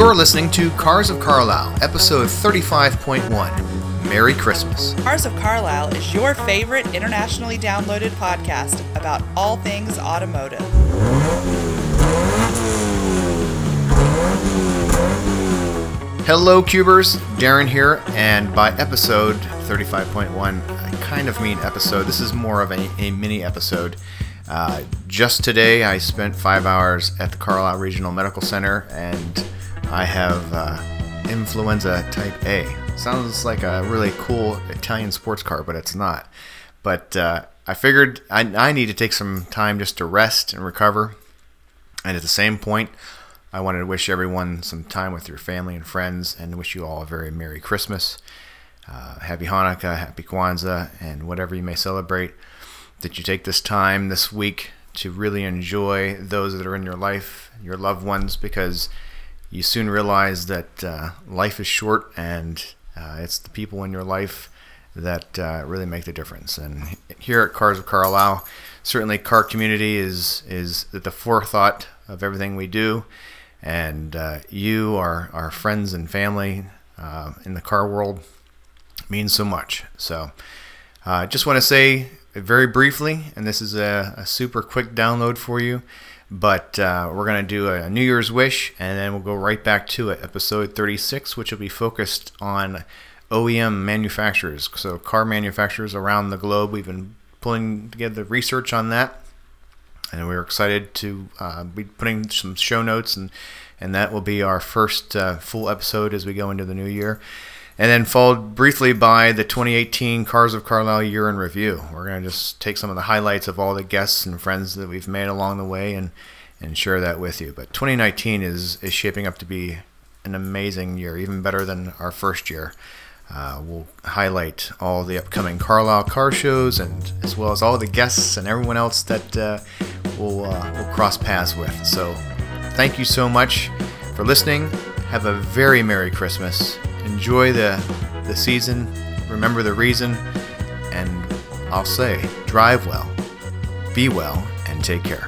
You're listening to Cars of Carlisle, episode 35.1. Merry Christmas. Cars of Carlisle is your favorite internationally downloaded podcast about all things automotive. Hello, Cubers. Darren here, and by episode 35.1, I kind of mean episode. This is more of a, a mini episode. Uh, just today, I spent five hours at the Carlisle Regional Medical Center, and I have uh, influenza type A. Sounds like a really cool Italian sports car, but it's not. But uh, I figured I, I need to take some time just to rest and recover. And at the same point, I wanted to wish everyone some time with your family and friends and wish you all a very Merry Christmas. Uh, happy Hanukkah, Happy Kwanzaa, and whatever you may celebrate that you take this time this week to really enjoy those that are in your life, your loved ones, because you soon realize that uh, life is short and uh, it's the people in your life that uh, really make the difference. And here at Cars of Carlisle, certainly car community is is at the forethought of everything we do, and uh, you, our our friends and family uh, in the car world, means so much. So, I just want to say very briefly, and this is a, a super quick download for you. But uh, we're going to do a New Year's wish, and then we'll go right back to it. Episode 36, which will be focused on OEM manufacturers. So, car manufacturers around the globe. We've been pulling together research on that, and we're excited to uh, be putting some show notes, and, and that will be our first uh, full episode as we go into the new year and then followed briefly by the 2018 Cars of Carlisle Year in Review. We're going to just take some of the highlights of all the guests and friends that we've made along the way and, and share that with you. But 2019 is, is shaping up to be an amazing year, even better than our first year. Uh, we'll highlight all the upcoming Carlisle car shows and as well as all the guests and everyone else that uh, we'll, uh, we'll cross paths with. So thank you so much for listening. Have a very Merry Christmas enjoy the the season. Remember the reason, and I'll say, drive well, be well, and take care.